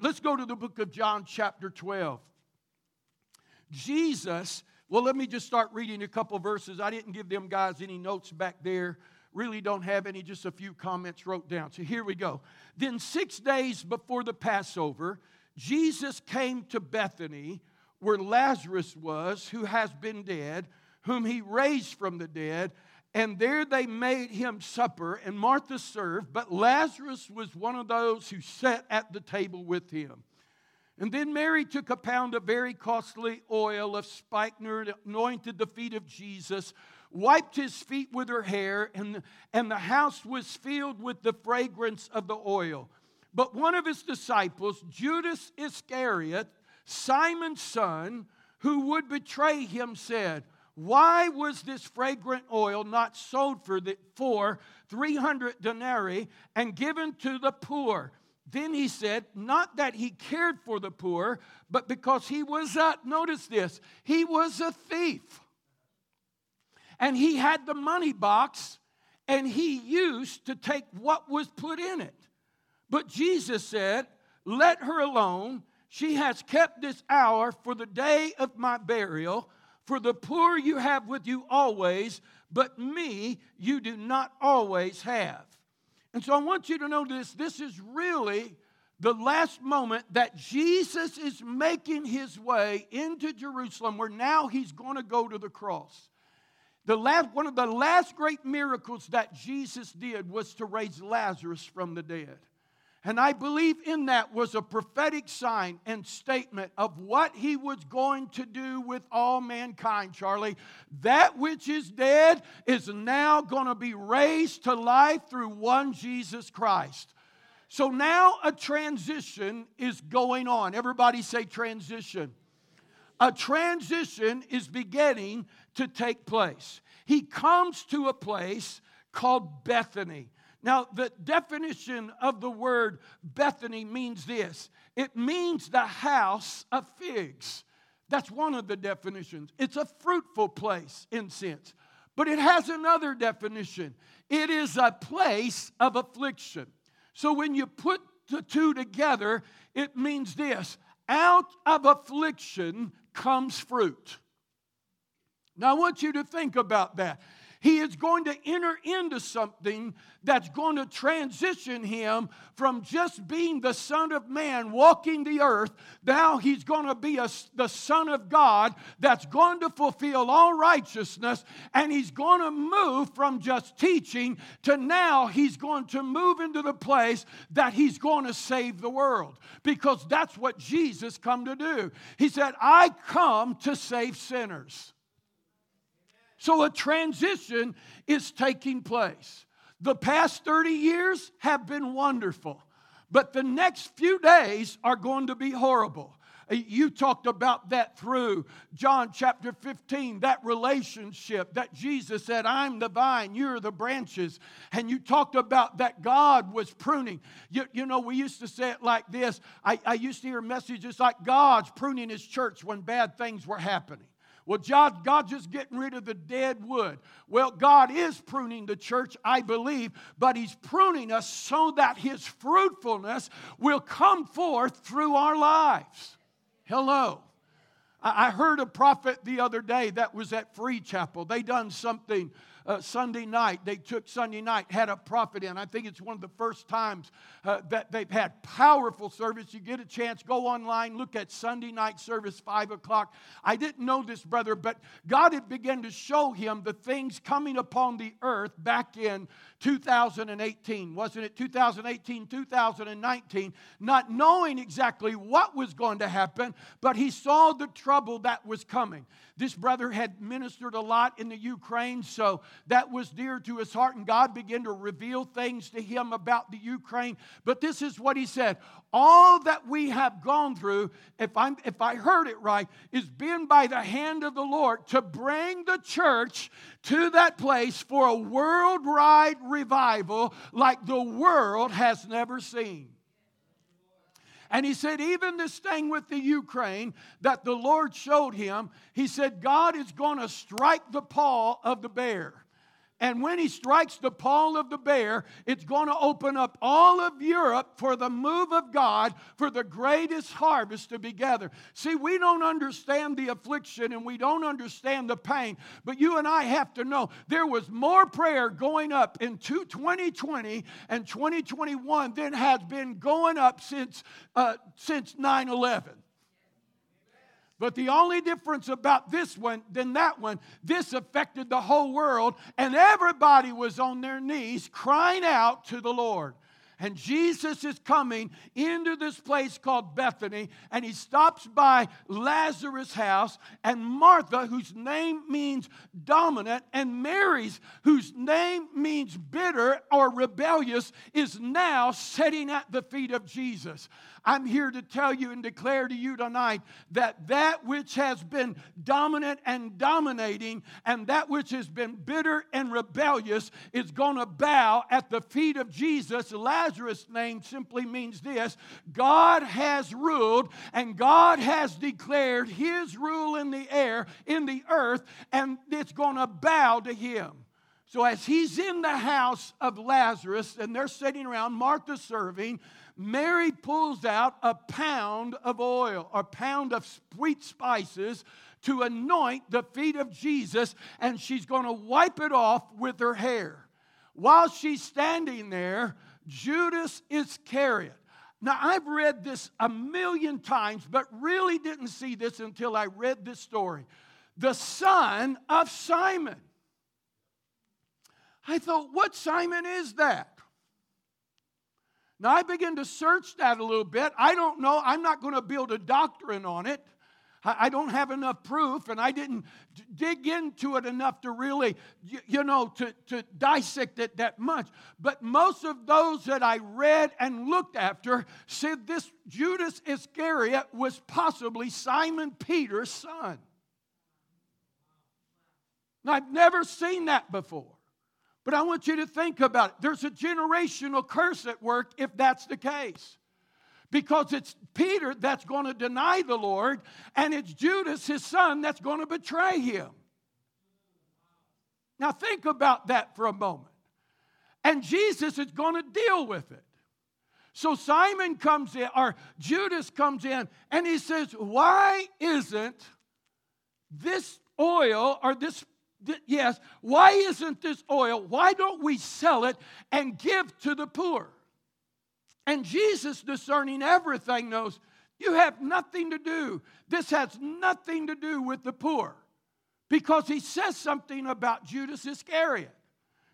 Let's go to the book of John, chapter 12. Jesus, well, let me just start reading a couple verses. I didn't give them guys any notes back there. Really don't have any, just a few comments wrote down. So here we go. Then, six days before the Passover, Jesus came to Bethany, where Lazarus was, who has been dead, whom he raised from the dead. And there they made him supper, and Martha served, but Lazarus was one of those who sat at the table with him. And then Mary took a pound of very costly oil of spikenard, anointed the feet of Jesus, wiped his feet with her hair, and, and the house was filled with the fragrance of the oil. But one of his disciples, Judas Iscariot, Simon's son, who would betray him, said, why was this fragrant oil not sold for, the, for 300 denarii and given to the poor? Then he said, not that he cared for the poor, but because he was a, notice this, he was a thief. And he had the money box and he used to take what was put in it. But Jesus said, Let her alone. She has kept this hour for the day of my burial. For the poor you have with you always, but me you do not always have. And so I want you to know this this is really the last moment that Jesus is making his way into Jerusalem, where now he's going to go to the cross. The last, one of the last great miracles that Jesus did was to raise Lazarus from the dead. And I believe in that was a prophetic sign and statement of what he was going to do with all mankind, Charlie. That which is dead is now going to be raised to life through one Jesus Christ. So now a transition is going on. Everybody say transition. A transition is beginning to take place. He comes to a place called Bethany. Now, the definition of the word Bethany means this it means the house of figs. That's one of the definitions. It's a fruitful place in sense. But it has another definition it is a place of affliction. So when you put the two together, it means this out of affliction comes fruit. Now, I want you to think about that. He is going to enter into something that's going to transition him from just being the Son of Man walking the earth. Now he's going to be a, the Son of God that's going to fulfill all righteousness. And he's going to move from just teaching to now he's going to move into the place that he's going to save the world. Because that's what Jesus come to do. He said, I come to save sinners. So a transition is taking place. The past 30 years have been wonderful, but the next few days are going to be horrible. Uh, you talked about that through John chapter 15, that relationship that Jesus said, I'm the vine, you're the branches. And you talked about that God was pruning. You, you know, we used to say it like this. I, I used to hear messages like God's pruning his church when bad things were happening. Well, God, God just getting rid of the dead wood. Well, God is pruning the church, I believe, but He's pruning us so that His fruitfulness will come forth through our lives. Hello. I heard a prophet the other day that was at Free Chapel. They done something uh, Sunday night. They took Sunday night, had a prophet in. I think it's one of the first times uh, that they've had powerful service. You get a chance, go online, look at Sunday night service, 5 o'clock. I didn't know this, brother, but God had begun to show him the things coming upon the earth back in 2018. Wasn't it 2018, 2019? Not knowing exactly what was going to happen, but he saw the trouble that was coming. This brother had ministered a lot in the Ukraine, so that was dear to his heart, and God began to reveal things to him about the Ukraine. But this is what he said All that we have gone through, if, I'm, if I heard it right, is been by the hand of the Lord to bring the church to that place for a worldwide revival like the world has never seen. And he said, even this thing with the Ukraine that the Lord showed him, he said, God is going to strike the paw of the bear. And when he strikes the paw of the bear, it's going to open up all of Europe for the move of God for the greatest harvest to be gathered. See, we don't understand the affliction and we don't understand the pain, but you and I have to know there was more prayer going up in 2020 and 2021 than has been going up since, uh, since 9 11. But the only difference about this one than that one, this affected the whole world, and everybody was on their knees crying out to the Lord. And Jesus is coming into this place called Bethany, and he stops by Lazarus' house, and Martha, whose name means dominant, and Mary's, whose name means bitter or rebellious, is now sitting at the feet of Jesus. I'm here to tell you and declare to you tonight that that which has been dominant and dominating and that which has been bitter and rebellious is going to bow at the feet of Jesus. Lazarus' name simply means this God has ruled and God has declared his rule in the air, in the earth, and it's going to bow to him. So, as he's in the house of Lazarus and they're sitting around, Martha serving, Mary pulls out a pound of oil, a pound of sweet spices to anoint the feet of Jesus, and she's going to wipe it off with her hair. While she's standing there, Judas Iscariot. Now, I've read this a million times, but really didn't see this until I read this story. The son of Simon. I thought, what Simon is that? Now, I begin to search that a little bit. I don't know. I'm not going to build a doctrine on it. I don't have enough proof, and I didn't dig into it enough to really, you know, to, to dissect it that much. But most of those that I read and looked after said this Judas Iscariot was possibly Simon Peter's son. Now, I've never seen that before. But I want you to think about it. There's a generational curse at work if that's the case. Because it's Peter that's going to deny the Lord, and it's Judas, his son, that's going to betray him. Now, think about that for a moment. And Jesus is going to deal with it. So Simon comes in, or Judas comes in, and he says, Why isn't this oil or this yes, why isn't this oil? Why don't we sell it and give to the poor? And Jesus, discerning everything, knows you have nothing to do. This has nothing to do with the poor because he says something about Judas Iscariot.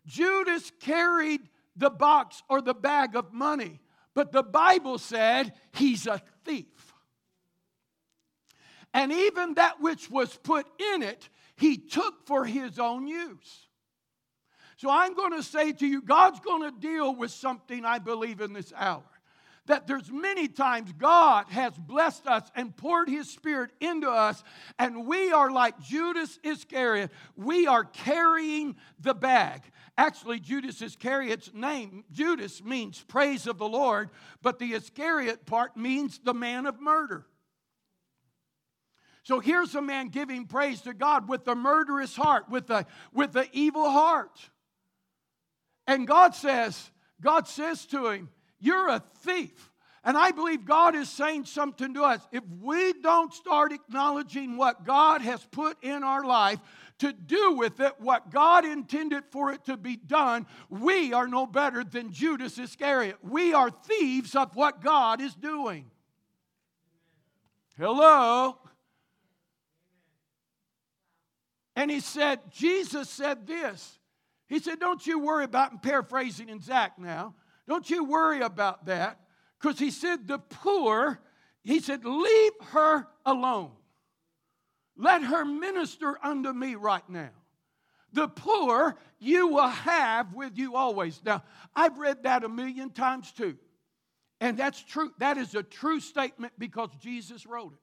Judas carried the box or the bag of money, but the Bible said he's a thief. And even that which was put in it, he took for his own use. So I'm going to say to you, God's going to deal with something I believe in this hour. That there's many times God has blessed us and poured His Spirit into us, and we are like Judas Iscariot. We are carrying the bag. Actually, Judas Iscariot's name, Judas, means praise of the Lord, but the Iscariot part means the man of murder. So here's a man giving praise to God with a murderous heart, with a with the evil heart. And God says, God says to him, You're a thief. And I believe God is saying something to us. If we don't start acknowledging what God has put in our life to do with it what God intended for it to be done, we are no better than Judas Iscariot. We are thieves of what God is doing. Hello? And he said, Jesus said this. He said, Don't you worry about, I'm paraphrasing in Zach now, don't you worry about that. Because he said, The poor, he said, Leave her alone. Let her minister unto me right now. The poor you will have with you always. Now, I've read that a million times too. And that's true. That is a true statement because Jesus wrote it.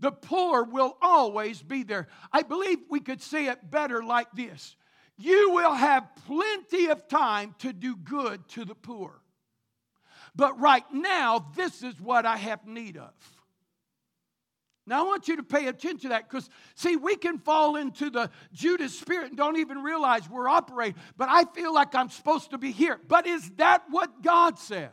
The poor will always be there. I believe we could say it better like this You will have plenty of time to do good to the poor. But right now, this is what I have need of. Now, I want you to pay attention to that because, see, we can fall into the Judas spirit and don't even realize we're operating. But I feel like I'm supposed to be here. But is that what God says?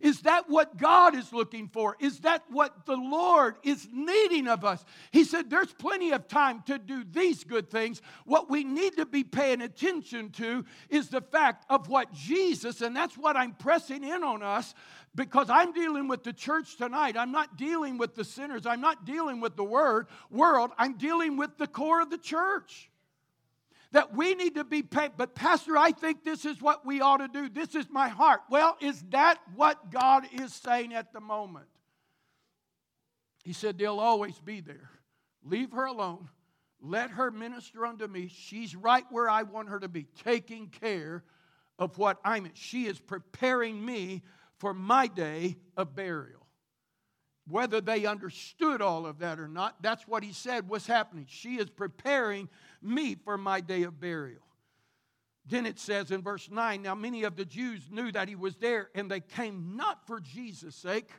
Is that what God is looking for? Is that what the Lord is needing of us? He said, There's plenty of time to do these good things. What we need to be paying attention to is the fact of what Jesus, and that's what I'm pressing in on us because I'm dealing with the church tonight. I'm not dealing with the sinners. I'm not dealing with the word, world. I'm dealing with the core of the church that we need to be paid. But, Pastor, I think this is what we ought to do. This is my heart. Well, is that what God is saying at the moment? He said, They'll always be there. Leave her alone. Let her minister unto me. She's right where I want her to be, taking care of what I'm in. She is preparing me for my day of burial. Whether they understood all of that or not, that's what he said was happening. She is preparing me for my day of burial. Then it says in verse 9 Now many of the Jews knew that he was there, and they came not for Jesus' sake,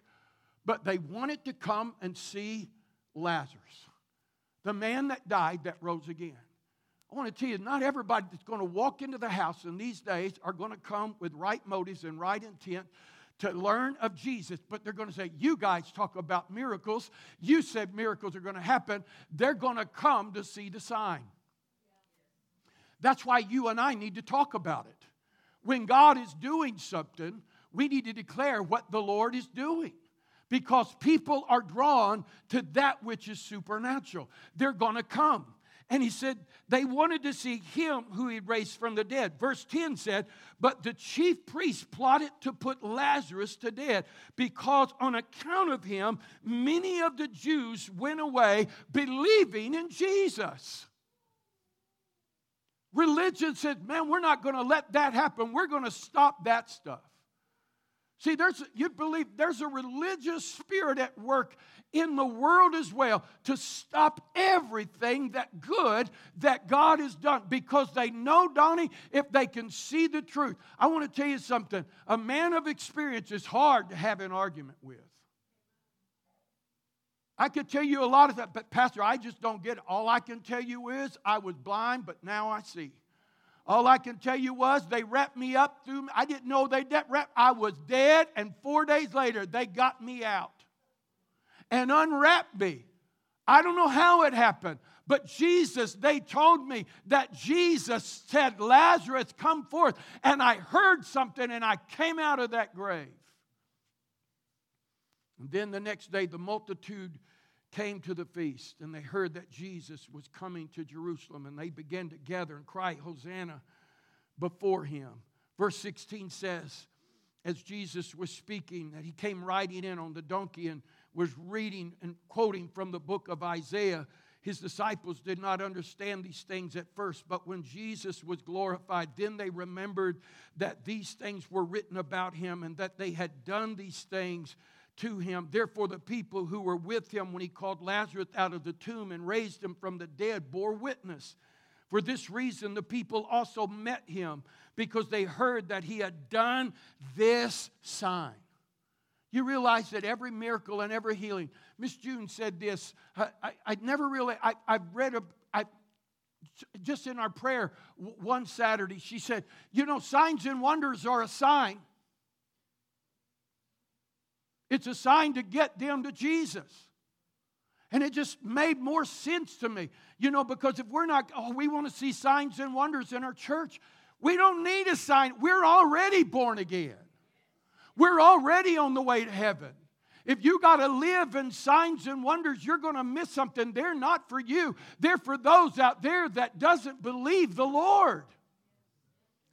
but they wanted to come and see Lazarus, the man that died that rose again. I want to tell you, not everybody that's going to walk into the house in these days are going to come with right motives and right intent to learn of Jesus, but they're going to say, You guys talk about miracles. You said miracles are going to happen. They're going to come to see the sign. That's why you and I need to talk about it. When God is doing something, we need to declare what the Lord is doing because people are drawn to that which is supernatural. They're going to come. And he said they wanted to see him who he raised from the dead. Verse 10 said, But the chief priests plotted to put Lazarus to death because on account of him, many of the Jews went away believing in Jesus. Religion said, Man, we're not going to let that happen. We're going to stop that stuff. See, there's you believe there's a religious spirit at work in the world as well to stop everything that good that God has done because they know, Donnie, if they can see the truth. I want to tell you something. A man of experience is hard to have an argument with. I could tell you a lot of that, but Pastor, I just don't get it. All I can tell you is I was blind, but now I see. All I can tell you was they wrapped me up through. I didn't know they wrapped. I was dead, and four days later they got me out and unwrapped me. I don't know how it happened, but Jesus, they told me that Jesus said, Lazarus, come forth. And I heard something and I came out of that grave. And then the next day, the multitude came to the feast and they heard that Jesus was coming to Jerusalem and they began to gather and cry, Hosanna before him. Verse 16 says, as Jesus was speaking, that he came riding in on the donkey and was reading and quoting from the book of Isaiah. His disciples did not understand these things at first, but when Jesus was glorified, then they remembered that these things were written about him and that they had done these things to him. Therefore, the people who were with him when he called Lazarus out of the tomb and raised him from the dead bore witness. For this reason, the people also met him because they heard that he had done this sign. You realize that every miracle and every healing, Miss June said this. I, I, I never really, I, I've read a, I, just in our prayer one Saturday, she said, You know, signs and wonders are a sign. It's a sign to get them to Jesus. And it just made more sense to me, you know, because if we're not, oh, we want to see signs and wonders in our church, we don't need a sign. We're already born again. We're already on the way to heaven. If you got to live in signs and wonders, you're going to miss something. They're not for you. They're for those out there that doesn't believe the Lord.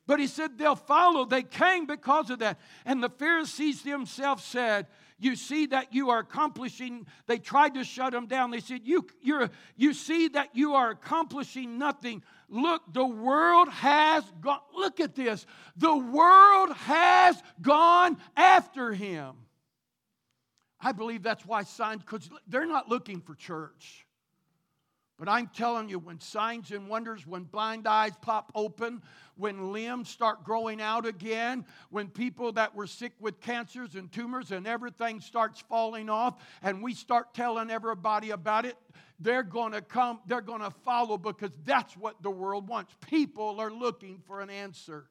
But he said they'll follow. They came because of that. And the Pharisees themselves said, you see that you are accomplishing they tried to shut him down. They said you you're you see that you are accomplishing nothing. Look the world has gone look at this. The world has gone after him. I believe that's why signs because they're not looking for church But I'm telling you, when signs and wonders, when blind eyes pop open, when limbs start growing out again, when people that were sick with cancers and tumors and everything starts falling off, and we start telling everybody about it, they're going to come, they're going to follow because that's what the world wants. People are looking for an answer.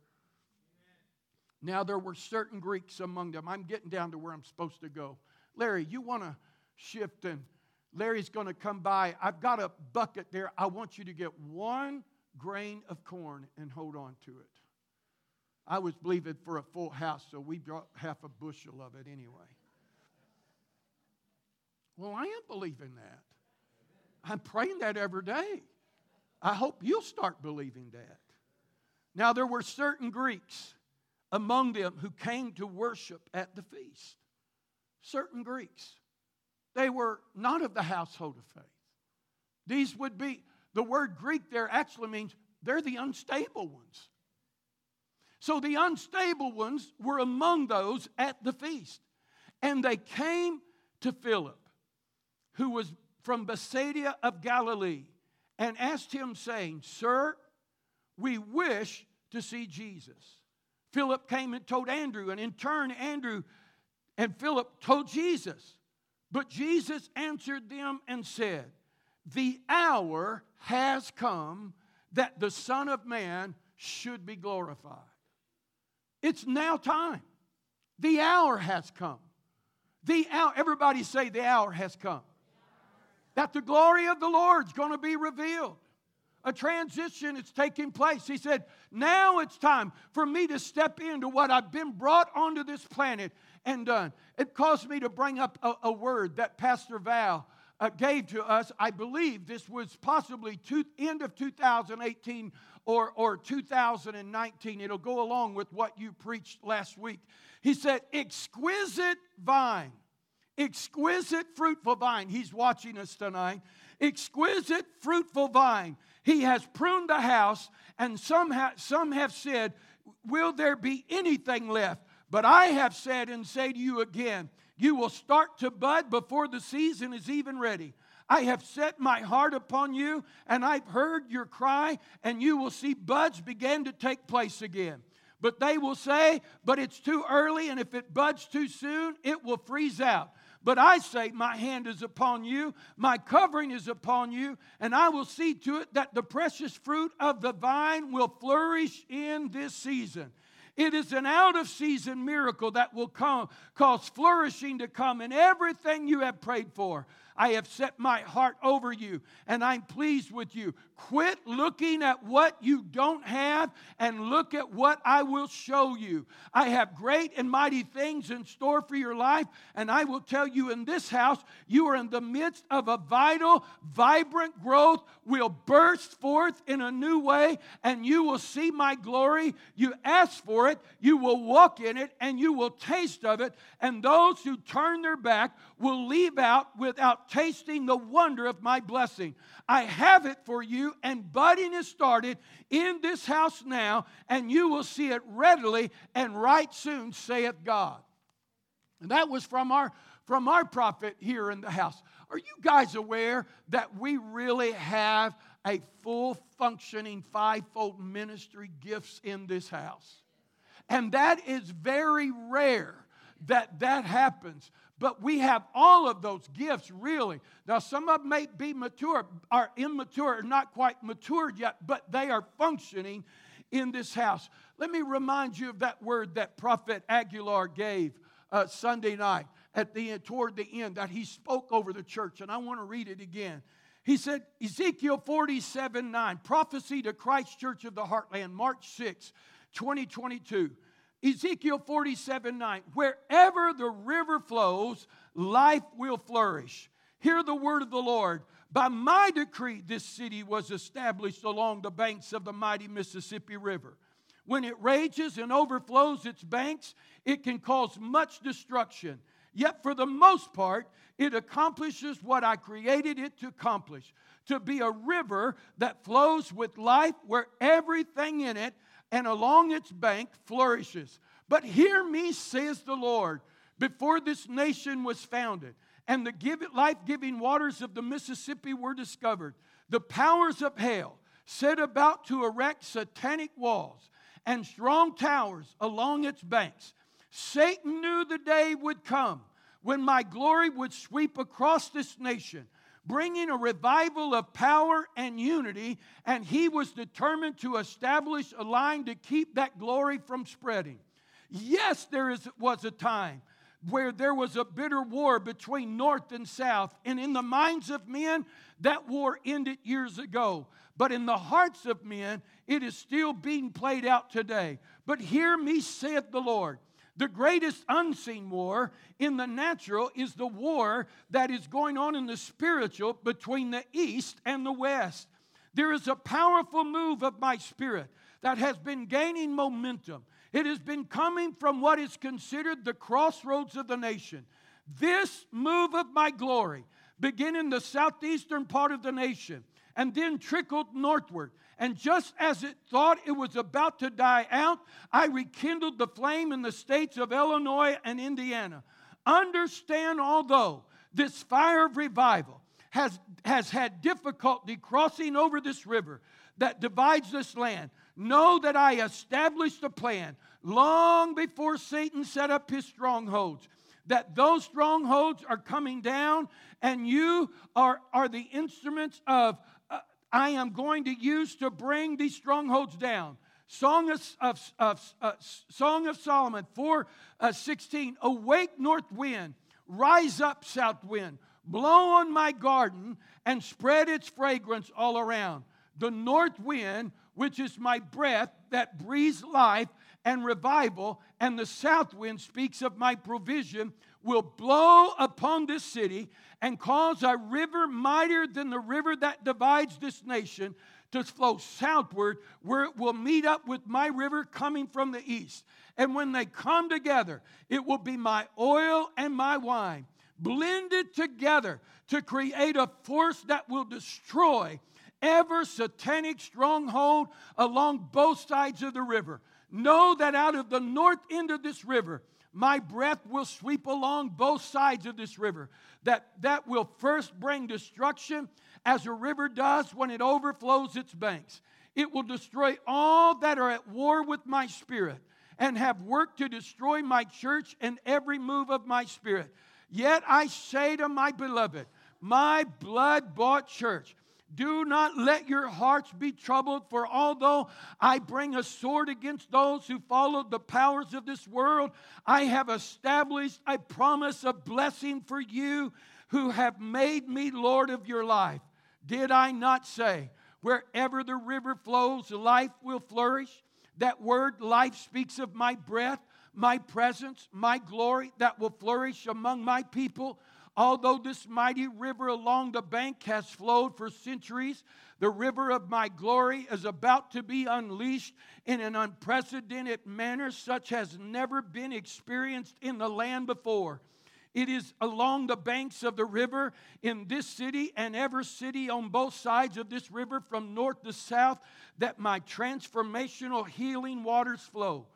Now, there were certain Greeks among them. I'm getting down to where I'm supposed to go. Larry, you want to shift and Larry's going to come by. I've got a bucket there. I want you to get one grain of corn and hold on to it. I was believing for a full house, so we brought half a bushel of it anyway. Well, I am believing that. I'm praying that every day. I hope you'll start believing that. Now, there were certain Greeks among them who came to worship at the feast. Certain Greeks. They were not of the household of faith. These would be, the word Greek there actually means they're the unstable ones. So the unstable ones were among those at the feast. And they came to Philip, who was from Bethsaida of Galilee, and asked him, saying, Sir, we wish to see Jesus. Philip came and told Andrew, and in turn, Andrew and Philip told Jesus. But Jesus answered them and said, The hour has come that the Son of Man should be glorified. It's now time. The hour has come. The hour, everybody say, The hour has come. That the glory of the Lord's going to be revealed. A transition is taking place. He said, Now it's time for me to step into what I've been brought onto this planet and done. It caused me to bring up a, a word that Pastor Val uh, gave to us. I believe this was possibly two, end of 2018 or, or 2019. It'll go along with what you preached last week. He said, Exquisite vine, exquisite fruitful vine. He's watching us tonight. Exquisite fruitful vine. He has pruned the house, and some, ha- some have said, Will there be anything left? But I have said and say to you again, you will start to bud before the season is even ready. I have set my heart upon you, and I've heard your cry, and you will see buds begin to take place again. But they will say, But it's too early, and if it buds too soon, it will freeze out. But I say, My hand is upon you, my covering is upon you, and I will see to it that the precious fruit of the vine will flourish in this season. It is an out of season miracle that will come, cause flourishing to come in everything you have prayed for. I have set my heart over you, and I'm pleased with you. Quit looking at what you don't have and look at what I will show you. I have great and mighty things in store for your life, and I will tell you in this house, you are in the midst of a vital, vibrant growth, will burst forth in a new way, and you will see my glory. You ask for it, you will walk in it, and you will taste of it. And those who turn their back will leave out without tasting the wonder of my blessing. I have it for you, and budding is started in this house now, and you will see it readily and right soon, saith God. And that was from our from our prophet here in the house. Are you guys aware that we really have a full functioning fivefold ministry gifts in this house? And that is very rare that that happens. But we have all of those gifts, really. Now, some of them may be mature, are immature, not quite matured yet, but they are functioning in this house. Let me remind you of that word that Prophet Aguilar gave uh, Sunday night at the end, toward the end, that he spoke over the church, and I want to read it again. He said, Ezekiel 47 9, prophecy to Christ Church of the Heartland, March 6, 2022. Ezekiel 47 9, wherever the river flows, life will flourish. Hear the word of the Lord. By my decree, this city was established along the banks of the mighty Mississippi River. When it rages and overflows its banks, it can cause much destruction. Yet, for the most part, it accomplishes what I created it to accomplish to be a river that flows with life where everything in it and along its bank flourishes. But hear me, says the Lord, before this nation was founded and the life giving waters of the Mississippi were discovered, the powers of hell set about to erect satanic walls and strong towers along its banks. Satan knew the day would come when my glory would sweep across this nation, bringing a revival of power and unity, and he was determined to establish a line to keep that glory from spreading. Yes, there is, was a time where there was a bitter war between North and South, and in the minds of men, that war ended years ago. But in the hearts of men, it is still being played out today. But hear me, saith the Lord. The greatest unseen war in the natural is the war that is going on in the spiritual between the East and the West. There is a powerful move of my spirit that has been gaining momentum. It has been coming from what is considered the crossroads of the nation. This move of my glory began in the southeastern part of the nation and then trickled northward and just as it thought it was about to die out, I rekindled the flame in the states of Illinois and Indiana. Understand, although this fire of revival has, has had difficulty crossing over this river that divides this land, know that I established a plan long before Satan set up his strongholds that those strongholds are coming down and you are, are the instruments of, I am going to use to bring these strongholds down. Song of, of, of uh, Song of Solomon 4 uh, 16. Awake, north wind, rise up, south wind, blow on my garden and spread its fragrance all around. The north wind, which is my breath that breathes life and revival, and the south wind speaks of my provision, will blow upon this city and cause a river mightier than the river that divides this nation to flow southward, where it will meet up with my river coming from the east. And when they come together, it will be my oil and my wine blended together to create a force that will destroy ever satanic stronghold along both sides of the river. Know that out of the north end of this river, my breath will sweep along both sides of this river. That, that will first bring destruction, as a river does when it overflows its banks. It will destroy all that are at war with my spirit and have worked to destroy my church and every move of my spirit. Yet I say to my beloved, my blood bought church, do not let your hearts be troubled, for although I bring a sword against those who follow the powers of this world, I have established a promise of blessing for you who have made me Lord of your life. Did I not say, wherever the river flows, life will flourish? That word life speaks of my breath, my presence, my glory that will flourish among my people. Although this mighty river along the bank has flowed for centuries, the river of my glory is about to be unleashed in an unprecedented manner, such as never been experienced in the land before. It is along the banks of the river in this city and every city on both sides of this river from north to south that my transformational healing waters flow.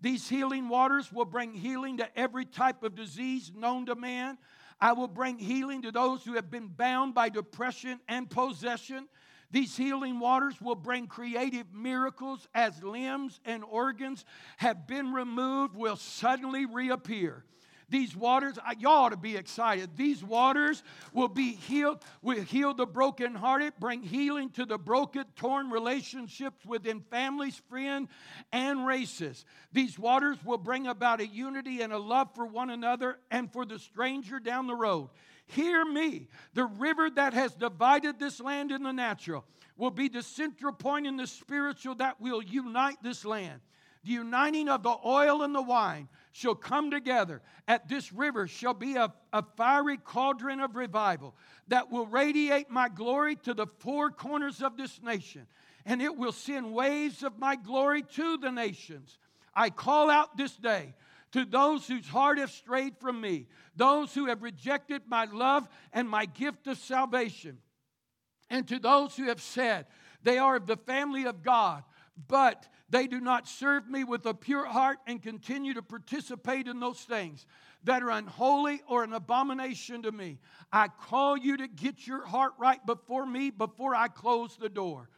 These healing waters will bring healing to every type of disease known to man. I will bring healing to those who have been bound by depression and possession. These healing waters will bring creative miracles as limbs and organs have been removed, will suddenly reappear. These waters, y'all ought to be excited. These waters will be healed, will heal the brokenhearted, bring healing to the broken, torn relationships within families, friends, and races. These waters will bring about a unity and a love for one another and for the stranger down the road. Hear me. The river that has divided this land in the natural will be the central point in the spiritual that will unite this land. The uniting of the oil and the wine shall come together at this river shall be a, a fiery cauldron of revival that will radiate my glory to the four corners of this nation, and it will send waves of my glory to the nations. I call out this day to those whose heart have strayed from me, those who have rejected my love and my gift of salvation, and to those who have said they are of the family of God, but they do not serve me with a pure heart and continue to participate in those things. that are unholy or an abomination to me. I call you to get your heart right before me before I close the door.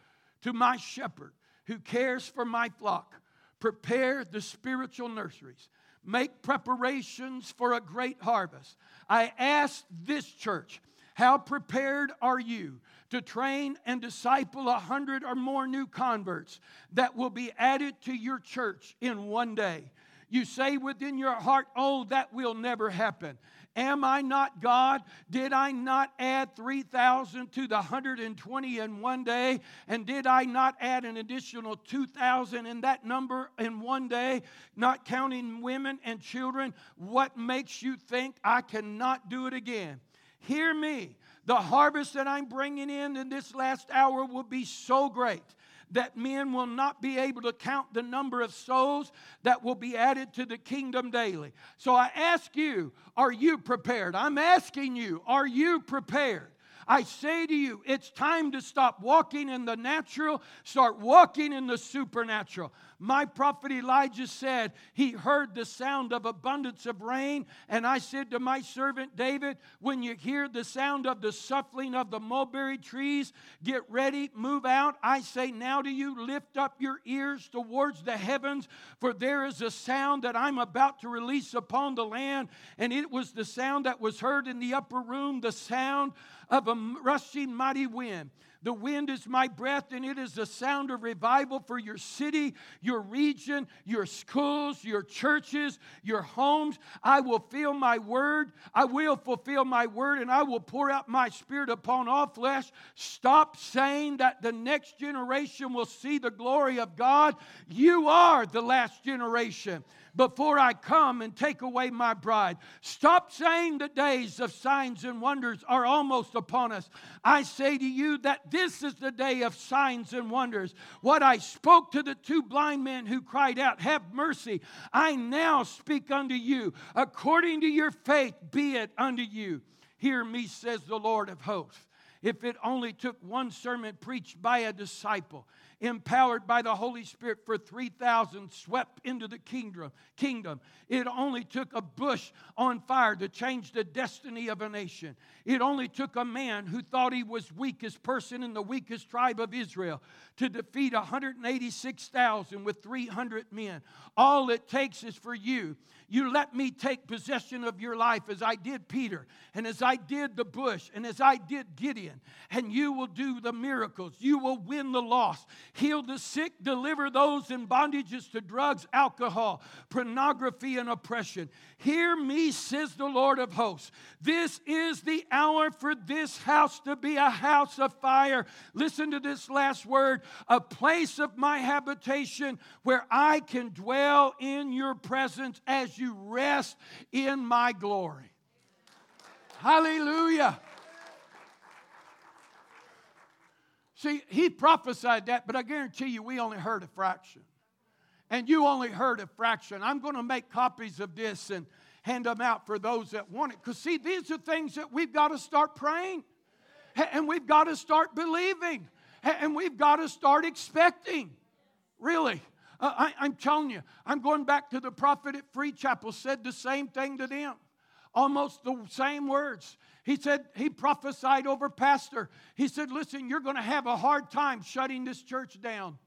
To my shepherd who cares for my flock, prepare the spiritual nurseries. Make preparations for a great harvest. I ask this church, how prepared are you to train and disciple a hundred or more new converts that will be added to your church in one day? You say within your heart, Oh, that will never happen. Am I not God? Did I not add 3,000 to the 120 in one day? And did I not add an additional 2,000 in that number in one day, not counting women and children? What makes you think I cannot do it again? Hear me. The harvest that I'm bringing in in this last hour will be so great that men will not be able to count the number of souls that will be added to the kingdom daily. So I ask you, are you prepared? I'm asking you, are you prepared? I say to you, it's time to stop walking in the natural, start walking in the supernatural. My prophet Elijah said he heard the sound of abundance of rain. And I said to my servant David, when you hear the sound of the suffling of the mulberry trees, get ready, move out. I say now to you, lift up your ears towards the heavens, for there is a sound that I'm about to release upon the land. And it was the sound that was heard in the upper room, the sound of a rushing mighty wind. The wind is my breath, and it is the sound of revival for your city, your region, your schools, your churches, your homes. I will fill my word. I will fulfill my word, and I will pour out my spirit upon all flesh. Stop saying that the next generation will see the glory of God. You are the last generation before I come and take away my bride. Stop saying the days of signs and wonders are almost upon us. I say to you that this is the day of signs and wonders. What I spoke to the two blind men who cried out, Have mercy, I now speak unto you. According to your faith, be it unto you. Hear me, says the Lord of hosts. If it only took one sermon preached by a disciple, empowered by the Holy Spirit for 3,000 swept into the kingdom. Kingdom. It only took a bush on fire to change the destiny of a nation. It only took a man who thought he was weakest person in the weakest tribe of Israel to defeat 186,000 with 300 men. All it takes is for you. You let me take possession of your life as I did Peter, and as I did the bush, and as I did Gideon, and you will do the miracles. You will win the lost, heal the sick, deliver those in bondages to drugs, alcohol, pornography, and oppression. Hear me, says the Lord of hosts. This is the hour for this house to be a house of fire. Listen to this last word a place of my habitation where I can dwell in your presence as you rest in my glory. Hallelujah. See, he prophesied that, but I guarantee you we only heard a fraction. And you only heard a fraction. I'm going to make copies of this and hand them out for those that want it. Because, see, these are things that we've got to start praying and we've got to start believing and we've got to start expecting. Really. Uh, I, am telling you, I'm going back to the prophet at Free Chapel, said the same thing to them. Almost the same words. He said, he prophesied over Pastor. He said, Listen, you're going to have a hard time shutting this church down.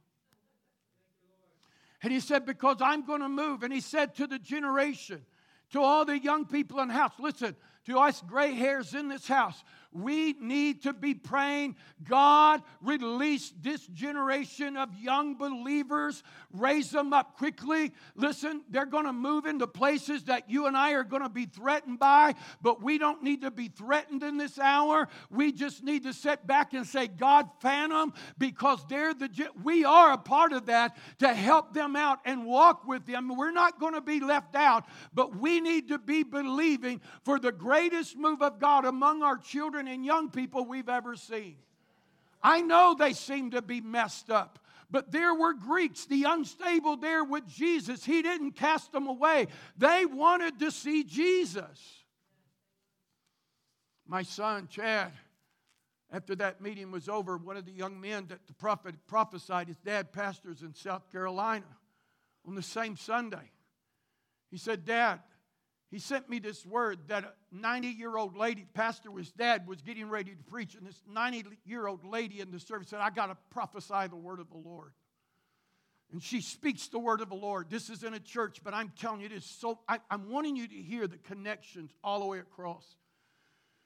And he said, Because I'm going to move. And he said to the generation, to all the young people in the house, listen, to us gray hairs in this house, we need to be praying, God, release this generation of young believers, raise them up quickly. Listen, they're going to move into places that you and I are going to be threatened by, but we don't need to be threatened in this hour. We just need to sit back and say, God, fan them because they're the, we are a part of that to help them out and walk with them. We're not going to be left out, but we need to be believing for the greatest move of God among our children children and young people we've ever seen. I know they seem to be messed up. But there were Greeks, the unstable there with Jesus. He didn't cast them away. They wanted to see Jesus. My son, Chad, after that meeting was over, one of the young men that the prophet prophesied, his dad pastors in South Carolina on the same Sunday. He said, Dad, he sent me this word that a 90 year old lady, pastor, his dad was getting ready to preach, and this 90 year old lady in the service said, I got to prophesy the word of the Lord. And she speaks the word of the Lord. This is in a church, but I'm telling you, it is so, I, I'm wanting you to hear the connections all the way across.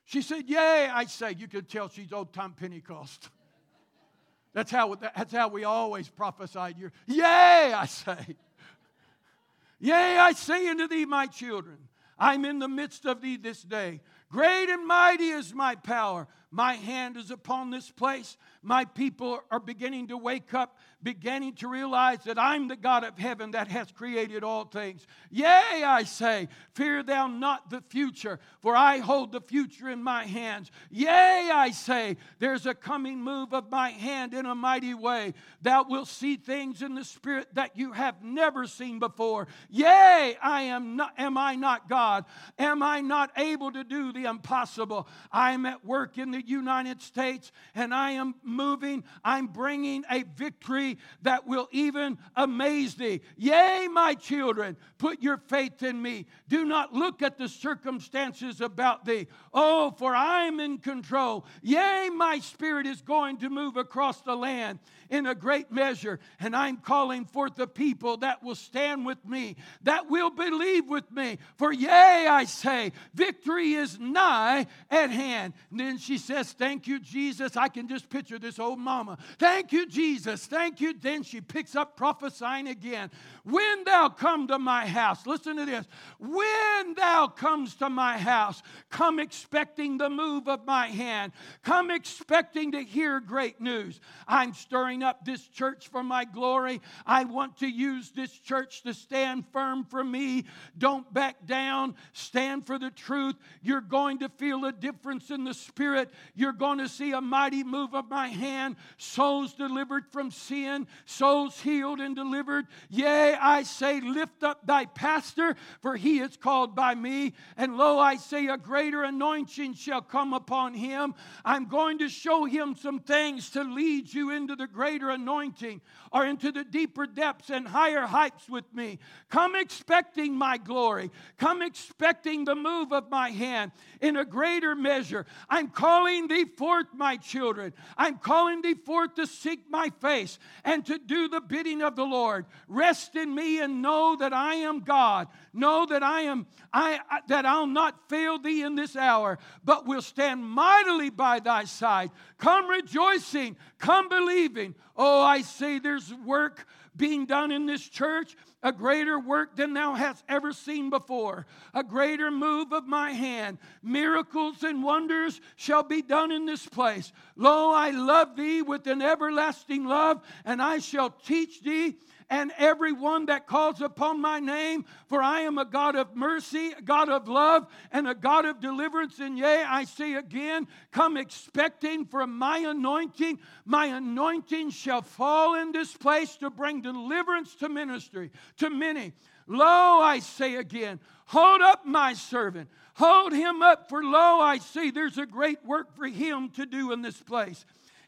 She said, Yay, I say. You can tell she's old time Pentecost. That's how, that's how we always prophesied. Here. Yay, I say. Yea, I say unto thee, my children, I'm in the midst of thee this day. Great and mighty is my power. My hand is upon this place. My people are beginning to wake up, beginning to realize that I'm the God of heaven that has created all things. Yea, I say, fear thou not the future, for I hold the future in my hands. Yea, I say, there's a coming move of my hand in a mighty way. Thou wilt see things in the spirit that you have never seen before. Yea, I am not, am I not God? Am I not able to do the impossible? I am at work in the United States and I am moving. I'm bringing a victory that will even amaze thee. Yea, my children, put your faith in me. Do not look at the circumstances about thee. Oh, for I am in control. Yea, my spirit is going to move across the land in a great measure. And I'm calling forth the people that will stand with me, that will believe with me. For yea, I say, victory is nigh at hand. And then she says, Thank you, Jesus. I can just picture this old mama. Thank you, Jesus. Thank you. Then she picks up prophesying again. When thou come to my house, listen to this. When thou comes to my house, come expecting the move of my hand. Come expecting to hear great news. I'm stirring up this church for my glory. I want to use this church to stand firm for me. Don't back down. Stand for the truth. You're going to feel a difference in the spirit. You're going to see a mighty move of my hand. Souls delivered from sin, souls healed and delivered. Yea, I say, lift up thy pastor, for he is called by me. And lo, I say, a greater anointing shall come upon him. I'm going to show him some things to lead you into the greater anointing or into the deeper depths and higher heights with me. Come expecting my glory. Come expecting the move of my hand in a greater measure. I'm calling thee forth, my children. I'm calling thee forth to seek my face and to do the bidding of the Lord. Rest in me and know that I am God. Know that I am I that I'll not fail thee in this hour, but will stand mightily by thy side. Come rejoicing, come believing. Oh, I say there's work being done in this church, a greater work than thou hast ever seen before, a greater move of my hand. Miracles and wonders shall be done in this place. Lo, I love thee with an everlasting love, and I shall teach thee and everyone that calls upon my name, for I am a God of mercy, a God of love, and a God of deliverance. And yea, I say again, come expecting from my anointing. My anointing shall fall in this place to bring deliverance to ministry, to many. Lo, I say again, hold up my servant. Hold him up, for lo, I see there's a great work for him to do in this place.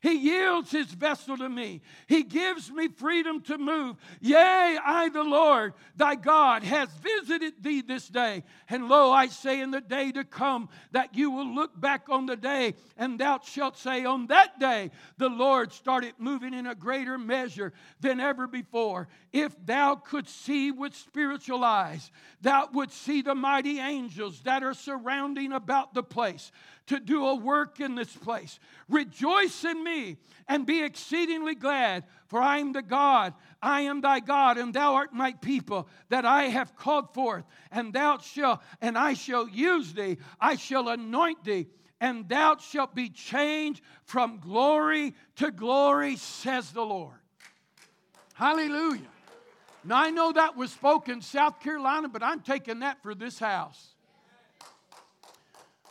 He yields his vessel to me. He gives me freedom to move. Yea, I, the Lord, thy God, has visited thee this day. And lo, I say in the day to come that you will look back on the day, and thou shalt say, On that day, the Lord started moving in a greater measure than ever before. If thou could see with spiritual eyes, thou would see the mighty angels that are surrounding about the place to do a work in this place. Rejoice in me and be exceedingly glad, for I am the God, I am thy God, and thou art my people that I have called forth, and thou shalt, and I shall use thee, I shall anoint thee, and thou shalt be changed from glory to glory, says the Lord. Hallelujah. Now I know that was spoken South Carolina, but I'm taking that for this house.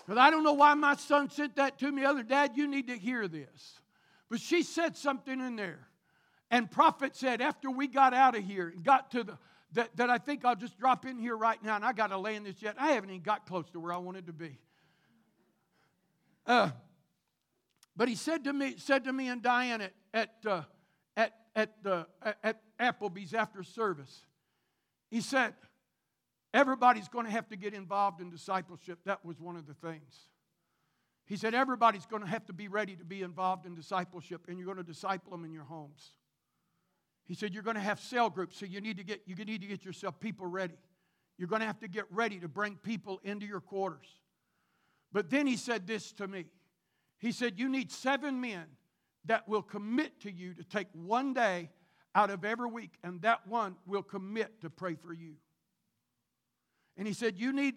Because I don't know why my son sent that to me. Other dad, you need to hear this. But she said something in there. And prophet said, after we got out of here and got to the that, that I think I'll just drop in here right now, and I got to land this yet. I haven't even got close to where I wanted to be. Uh, but he said to me, said to me and Diane at at uh, at at, uh, at Applebee's after service. He said, everybody's going to have to get involved in discipleship. That was one of the things. He said, everybody's going to have to be ready to be involved in discipleship, and you're going to disciple them in your homes. He said, you're going to have cell groups, so you need to get, you need to get yourself people ready. You're going to have to get ready to bring people into your quarters. But then he said this to me. He said, You need seven men that will commit to you to take one day out of every week, and that one will commit to pray for you. And he said, You need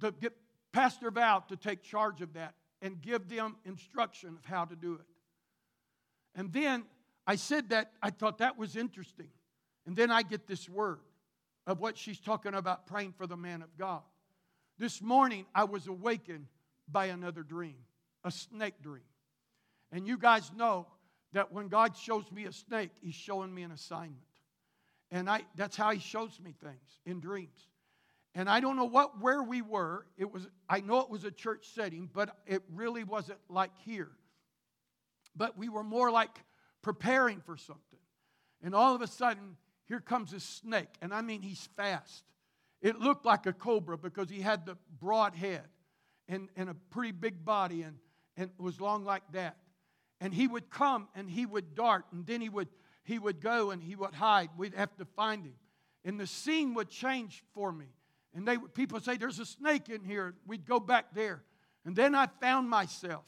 to get Pastor Val to take charge of that and give them instruction of how to do it. And then I said that, I thought that was interesting. And then I get this word of what she's talking about praying for the man of God. This morning I was awakened by another dream, a snake dream. And you guys know that when God shows me a snake, He's showing me an assignment. And I, that's how He shows me things in dreams. And I don't know what where we were. It was I know it was a church setting, but it really wasn't like here. But we were more like preparing for something. And all of a sudden, here comes a snake. And I mean he's fast. It looked like a cobra because he had the broad head and, and a pretty big body and, and was long like that. And he would come and he would dart, and then he would he would go and he would hide. We'd have to find him. And the scene would change for me. And they people say, There's a snake in here. We'd go back there. And then I found myself.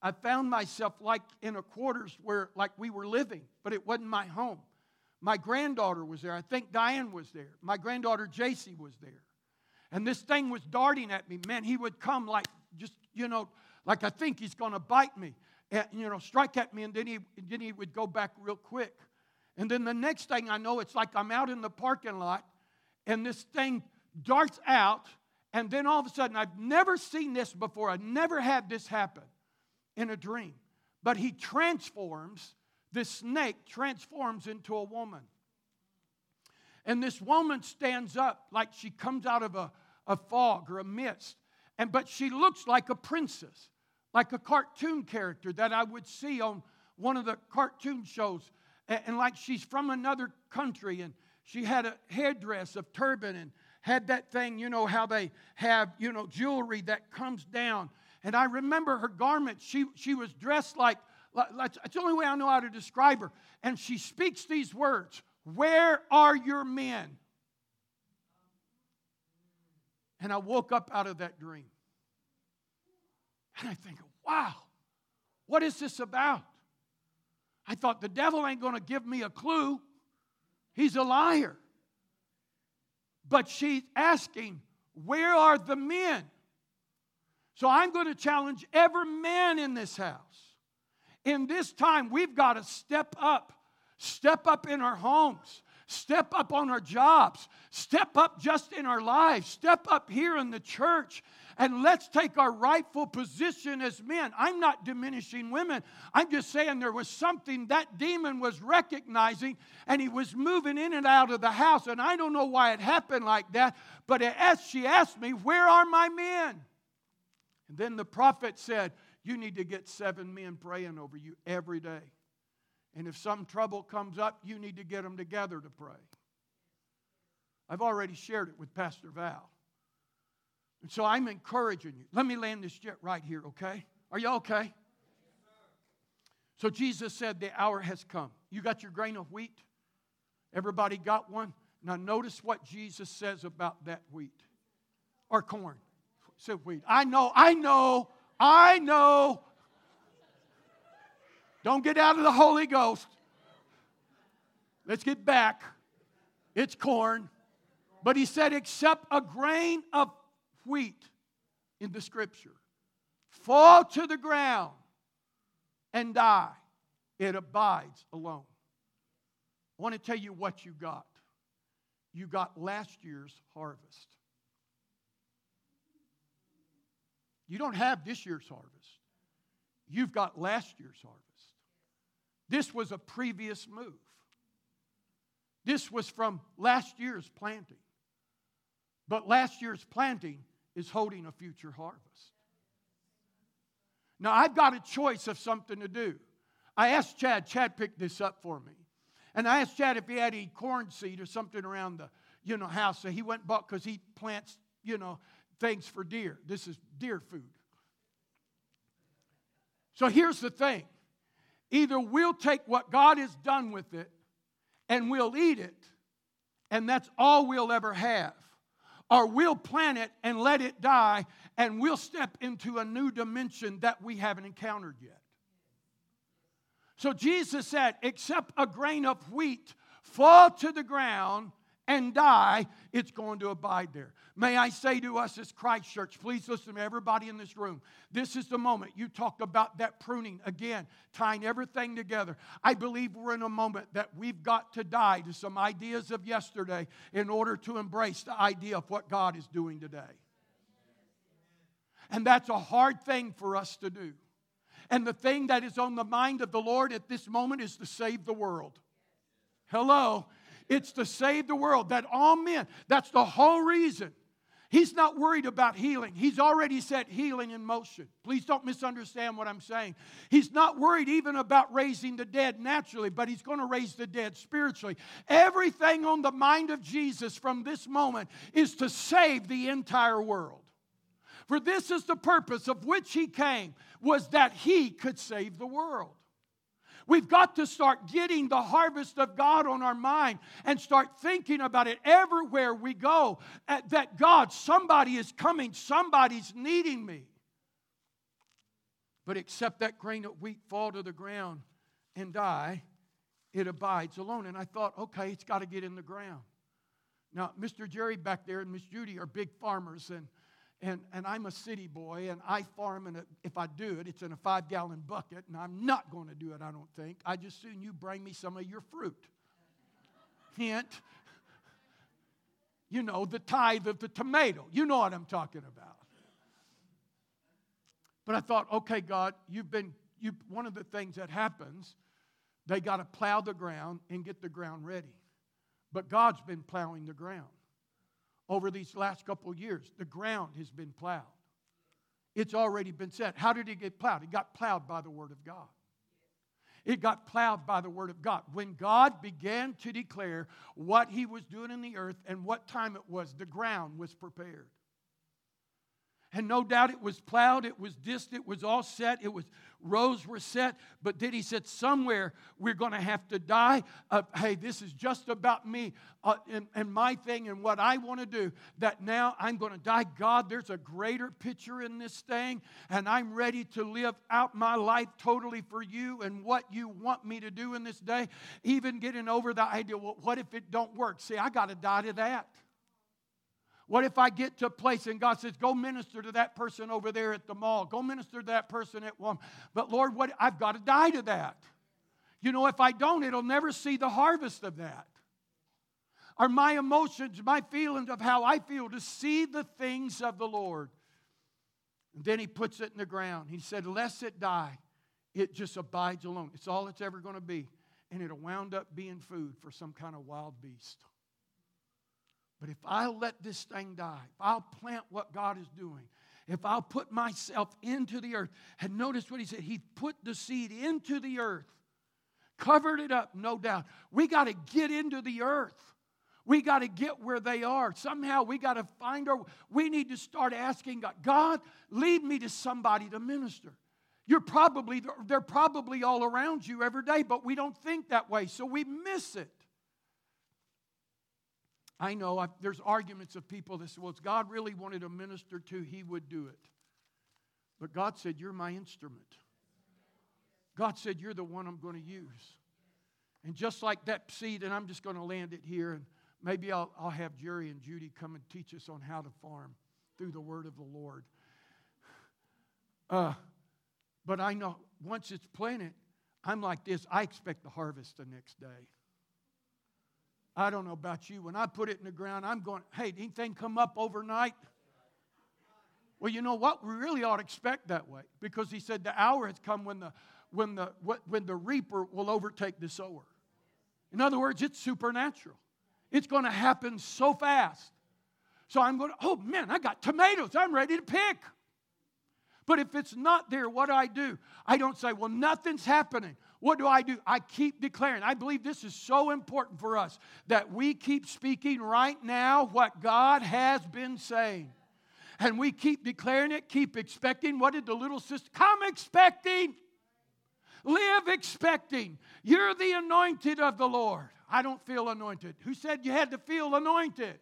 I found myself like in a quarters where like we were living, but it wasn't my home. My granddaughter was there. I think Diane was there. My granddaughter JC was there. And this thing was darting at me. Man, he would come like just, you know, like I think he's going to bite me. And, you know, strike at me, and then he, then he would go back real quick. And then the next thing I know, it's like I'm out in the parking lot, and this thing darts out, and then all of a sudden, I've never seen this before. I've never had this happen in a dream. But he transforms, this snake transforms into a woman. And this woman stands up like she comes out of a, a fog or a mist. And but she looks like a princess, like a cartoon character that I would see on one of the cartoon shows. And, and like she's from another country and she had a headdress of turban and had that thing, you know, how they have, you know, jewelry that comes down. And I remember her garment, she, she was dressed like, like, that's the only way I know how to describe her. And she speaks these words Where are your men? And I woke up out of that dream. And I think, wow, what is this about? I thought the devil ain't going to give me a clue. He's a liar. But she's asking, where are the men? So I'm going to challenge every man in this house. In this time, we've got to step up, step up in our homes, step up on our jobs, step up just in our lives, step up here in the church, and let's take our rightful position as men. I'm not diminishing women. I'm just saying there was something that demon was recognizing and he was moving in and out of the house. And I don't know why it happened like that, but as she asked me, Where are my men? And then the prophet said, You need to get seven men praying over you every day. And if some trouble comes up, you need to get them together to pray. I've already shared it with Pastor Val. And so I'm encouraging you. Let me land this jet right here, okay? Are you okay? So Jesus said, The hour has come. You got your grain of wheat? Everybody got one? Now notice what Jesus says about that wheat or corn. Said wheat. I know, I know, I know. Don't get out of the Holy Ghost. Let's get back. It's corn. But he said, except a grain of wheat in the scripture fall to the ground and die, it abides alone. I want to tell you what you got. You got last year's harvest. You don't have this year's harvest. You've got last year's harvest. This was a previous move. This was from last year's planting. But last year's planting is holding a future harvest. Now, I've got a choice of something to do. I asked Chad, Chad picked this up for me. And I asked Chad if he had any corn seed or something around the, you know, house. So he went and bought because he plants, you know, things for deer. This is deer food. So here's the thing either we'll take what God has done with it and we'll eat it, and that's all we'll ever have, or we'll plant it and let it die, and we'll step into a new dimension that we haven't encountered yet. So Jesus said, except a grain of wheat fall to the ground and die, it's going to abide there. May I say to us as Christ Church, please listen to everybody in this room. This is the moment. You talk about that pruning again, tying everything together. I believe we're in a moment that we've got to die to some ideas of yesterday in order to embrace the idea of what God is doing today. And that's a hard thing for us to do. And the thing that is on the mind of the Lord at this moment is to save the world. Hello. It's to save the world, that all men, that's the whole reason. He's not worried about healing. He's already set healing in motion. Please don't misunderstand what I'm saying. He's not worried even about raising the dead naturally, but he's going to raise the dead spiritually. Everything on the mind of Jesus from this moment is to save the entire world. For this is the purpose of which he came, was that he could save the world. We've got to start getting the harvest of God on our mind and start thinking about it everywhere we go. Uh, that God, somebody is coming, somebody's needing me. But except that grain of wheat fall to the ground and die, it abides alone. And I thought, okay, it's got to get in the ground. Now, Mr. Jerry back there and Miss Judy are big farmers, and and, and I'm a city boy, and I farm, and if I do it, it's in a five gallon bucket, and I'm not going to do it, I don't think. I just soon you bring me some of your fruit. Hint, you know, the tithe of the tomato. You know what I'm talking about. But I thought, okay, God, you've been, you, one of the things that happens, they got to plow the ground and get the ground ready. But God's been plowing the ground over these last couple years. The ground has been plowed. It's already been set. How did it get plowed? It got plowed by the Word of God. It got plowed by the Word of God. When God began to declare what He was doing in the earth and what time it was, the ground was prepared. And no doubt it was plowed, it was dished, it was all set, it was rows were set. But then he said, somewhere we're going to have to die. Uh, hey, this is just about me uh, and, and my thing and what I want to do. That now I'm going to die. God, there's a greater picture in this thing, and I'm ready to live out my life totally for you and what you want me to do in this day. Even getting over the idea, well, what if it don't work? See, I got to die to that. What if I get to a place and God says, go minister to that person over there at the mall, go minister to that person at one. But Lord, what I've got to die to that. You know, if I don't, it'll never see the harvest of that. Are my emotions, my feelings of how I feel to see the things of the Lord. And then he puts it in the ground. He said, Lest it die, it just abides alone. It's all it's ever going to be. And it'll wound up being food for some kind of wild beast. But if I'll let this thing die, if I'll plant what God is doing, if I'll put myself into the earth, and notice what he said, he put the seed into the earth, covered it up, no doubt. We got to get into the earth. We got to get where they are. Somehow we got to find our, we need to start asking God, God, lead me to somebody to minister. You're probably, they're probably all around you every day, but we don't think that way, so we miss it. I know I've, there's arguments of people that say, well, if God really wanted to minister to, he would do it. But God said, You're my instrument. God said, You're the one I'm going to use. And just like that seed, and I'm just going to land it here, and maybe I'll, I'll have Jerry and Judy come and teach us on how to farm through the word of the Lord. Uh, but I know once it's planted, I'm like this I expect the harvest the next day. I don't know about you. When I put it in the ground, I'm going, hey, anything come up overnight? Well, you know what? We really ought to expect that way because he said the hour has come when the, when the, when the reaper will overtake the sower. In other words, it's supernatural. It's going to happen so fast. So I'm going, oh man, I got tomatoes. I'm ready to pick. But if it's not there, what do I do? I don't say, well, nothing's happening. What do I do? I keep declaring. I believe this is so important for us that we keep speaking right now what God has been saying. And we keep declaring it, keep expecting. What did the little sister come expecting? Live expecting. You're the anointed of the Lord. I don't feel anointed. Who said you had to feel anointed?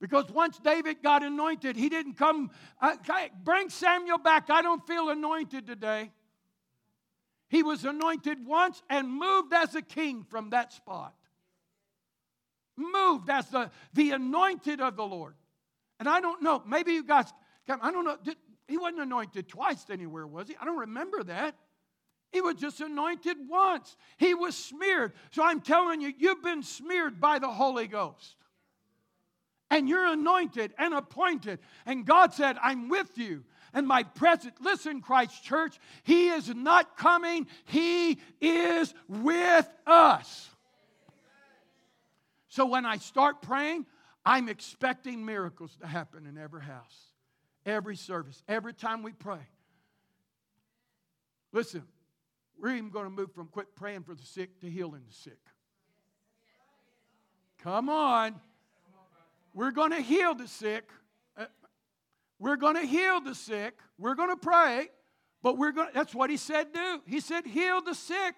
Because once David got anointed, he didn't come, bring Samuel back. I don't feel anointed today. He was anointed once and moved as a king from that spot. Moved as the, the anointed of the Lord. And I don't know, maybe you guys, I don't know, did, he wasn't anointed twice anywhere, was he? I don't remember that. He was just anointed once. He was smeared. So I'm telling you, you've been smeared by the Holy Ghost. And you're anointed and appointed. And God said, I'm with you and my presence. Listen, Christ Church, He is not coming, He is with us. So when I start praying, I'm expecting miracles to happen in every house, every service, every time we pray. Listen, we're even going to move from quit praying for the sick to healing the sick. Come on. We're going to heal the sick. Uh, we're going to heal the sick. We're going to pray, but we're going to, that's what he said do. He said heal the sick.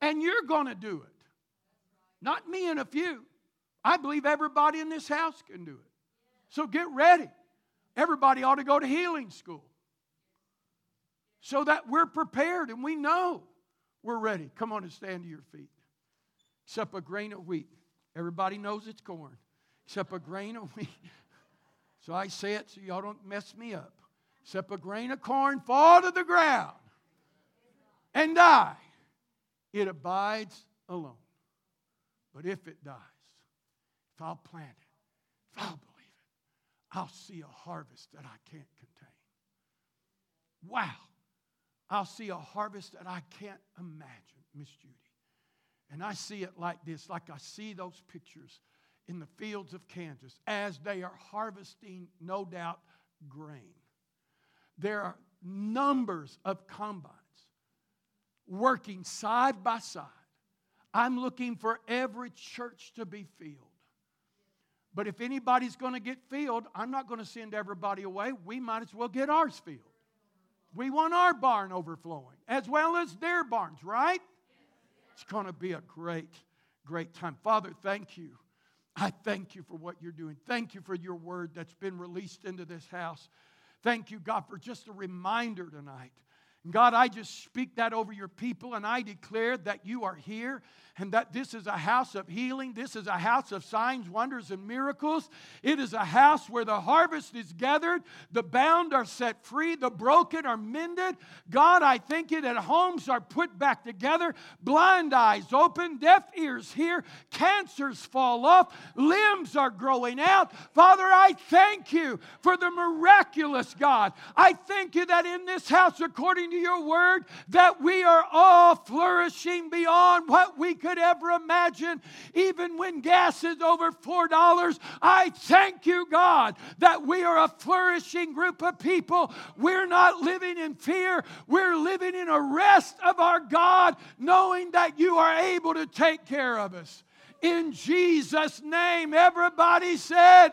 And you're going to do it. Not me and a few. I believe everybody in this house can do it. So get ready. Everybody ought to go to healing school. So that we're prepared and we know we're ready. Come on and stand to your feet. Except a grain of wheat. Everybody knows it's corn. Except a grain of wheat. So I say it so y'all don't mess me up. Except a grain of corn fall to the ground and die, it abides alone. But if it dies, if I'll plant it, if I'll believe it, I'll see a harvest that I can't contain. Wow. I'll see a harvest that I can't imagine, Miss Judy. And I see it like this, like I see those pictures in the fields of Kansas as they are harvesting, no doubt, grain. There are numbers of combines working side by side. I'm looking for every church to be filled. But if anybody's going to get filled, I'm not going to send everybody away. We might as well get ours filled. We want our barn overflowing as well as their barns, right? It's going to be a great, great time. Father, thank you I thank you for what you're doing. Thank you for your word that's been released into this house. Thank you, God, for just a reminder tonight. God, I just speak that over your people and I declare that you are here and that this is a house of healing. This is a house of signs, wonders, and miracles. It is a house where the harvest is gathered, the bound are set free, the broken are mended. God, I thank you that homes are put back together, blind eyes open, deaf ears hear, cancers fall off, limbs are growing out. Father, I thank you for the miraculous God. I thank you that in this house, according to your word, that we are all flourishing beyond what we could ever imagine. Even when gas is over $4, I thank you, God, that we are a flourishing group of people. We're not living in fear, we're living in a rest of our God, knowing that you are able to take care of us. In Jesus' name, everybody said,